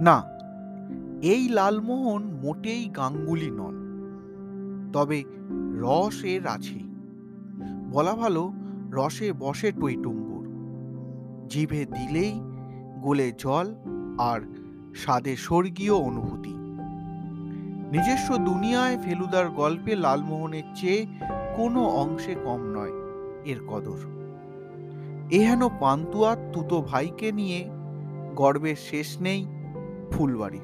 না, এই লালমোহন মোটেই গাঙ্গুলি নন, তবে রস এর আছেই বলা ভালো, রসে বসে টইটুম্বুর জিভে দিলেই গোলে জল আর স্বাদে স্বর্গীয় অনুভূতি। নিজস্ব দুনিয়ায় ফেলুদার গল্পে লালমোহনের চেয়ে কোনো অংশে কম নয় এর কদর। এহেন পান্তুয়া তুতো ভাইকে নিয়ে গর্বের শেষ নেই ফুলবাড়ির।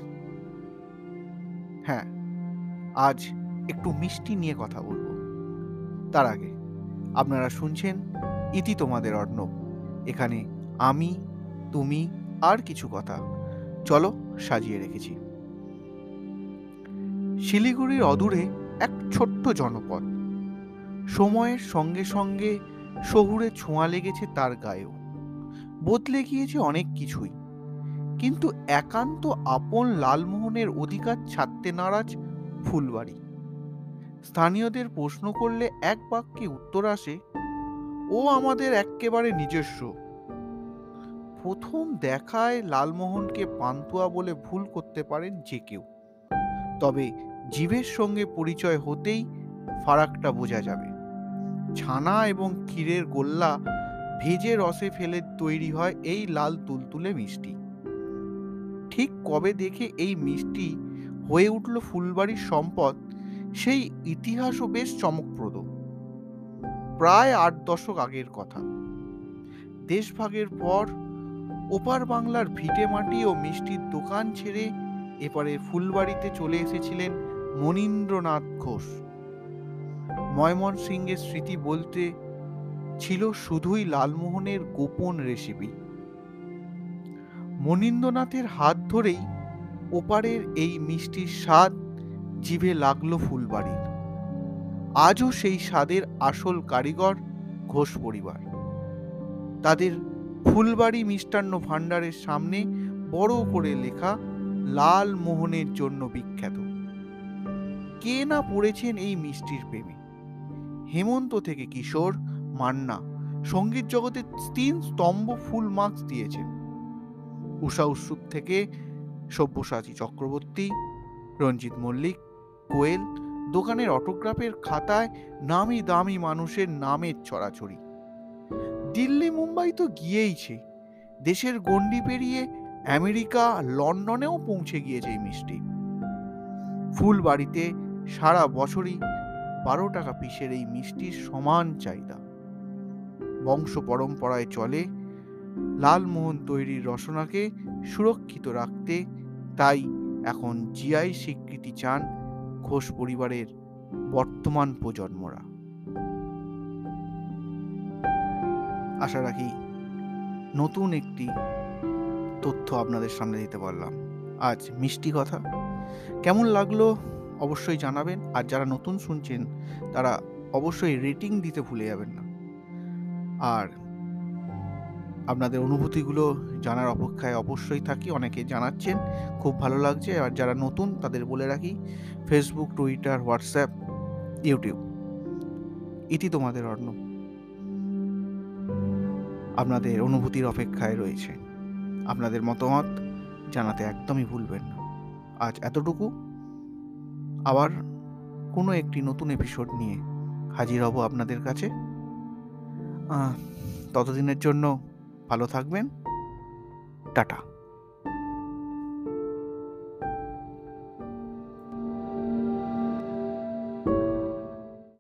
হ্যাঁ আজ একটু মিষ্টি নিয়ে কথা বলব। তার আগে, আপনারা শুনছেন ইতি তোমাদের অর্ণব এখানে আমি, তুমি আর কিছু কথা। চলো সাজিয়ে রেখেছি। শিলিগুড়ির অদূরে এক ছোট্ট জনপদ। সময়ের সঙ্গে সঙ্গে শহুরে ছোঁয়া লেগেছে তার গায়েও। বদলে গিয়েছে অনেক কিছুই। কিন্তু একান্ত আপন লালমোহনের অধিকার ছাড়তে নারাজ ফুলবাড়ি। স্থানীয়দের প্রশ্ন করলে এক বাক্যে উত্তর আসে, ও আমাদের এক্কেবারে নিজস্ব। প্রথম দেখায় লালমোহনকে পান্তুয়া বলে ভুল করতে পারেন যে কেউ। তবে জীবের সঙ্গে পরিচয় হতেই ফারাকটা বোঝা যাবে। ছানা এবং ক্ষীরের গোল্লা ভেজে রসে ফেলে তৈরি হয় এই লাল তুলতুলে মিষ্টি। ঠিক কবে দেখে এই মিষ্টি হয়ে উঠল ফুলবাড়ির সম্পদ? সেই ইতিহাসও বেশ চমকপ্রদ। প্রায় আট দশক আগের কথা। দেশভাগের পর ওপার বাংলার ভিটে মাটি ও মিষ্টির দোকান ছেড়ে এপারে ফুলবাড়িতে চলে এসেছিলেন মনীন্দ্রনাথ ঘোষ। ময়মনসিংহের স্মৃতি বলতে ছিল শুধুই লালমোহনের গোপন রেসিপি মনীন্দ্রনাথের হাত ধরেই ওপারের এই মিষ্টির স্বাদ জিভে লাগল ফুলবাড়ির। আজও সেই স্বাদের আসল কারিগর ঘোষ পরিবার। তাদের ফুলবাড়ি মিষ্টান্ন ভাণ্ডারের সামনে বড় করে লেখা লাল মোহনের জন্য বিখ্যাত। কে না পড়েছেন এই মিষ্টির প্রেমে? হেমন্ত থেকে কিশোর মান্না সংগীত জগতে তিন স্তম্ভ ফুল মার্কস দিয়েছেন। উষা উৎসুক থেকে সব্যসাচী চক্রবর্তী, রঞ্জিত মল্লিক, কোয়েল দোকানের অটোগ্রাফের খাতায় নামি দামি মানুষের নামের ছড়াছড়ি দিল্লি, মুম্বাই তো গিয়েইছে দেশের গণ্ডি পেরিয়ে আমেরিকা, লন্ডনেও পৌঁছে গিয়েছে এই মিষ্টি। ফুল বাড়িতে সারা বছরই বারো টাকা পিসের এই মিষ্টির সমান চাহিদা। বংশ পরম্পরায় চলে লালমোহন তৈরির রসনাকে সুরক্ষিত রাখতে তাই এখন জিআই স্বীকৃতি চান ঘোষ পরিবারের বর্তমান প্রজন্মরা। আশা রাখি নতুন একটি তথ্য আপনাদের সামনে দিতে পারলাম। আজ মিষ্টি কথা। কেমন লাগল অবশ্যই জানাবেন। আর যারা নতুন শুনছেন, তারা অবশ্যই রেটিং দিতে ভুলে যাবেন না। আর আপনাদের অনুভূতিগুলো জানার অপেক্ষায় অবশ্যই থাকি। অনেকে জানাচ্ছেন, খুব ভালো লাগছে। আর যারা নতুন, তাদের বলে রাখি ফেসবুক টুইটার হোয়াটসঅ্যাপ ইউটিউব এটি তোমাদের অর্ণ আপনাদের অনুভূতির অপেক্ষায় রয়েছে। আপনাদের মতামত জানাতে একদমই ভুলবেন না। আজ এতটুকু। আবার কোনো একটি নতুন এপিসোড নিয়ে হাজির হব আপনাদের কাছে। ততদিনের জন্য ভালো থাকবেন। টাটা।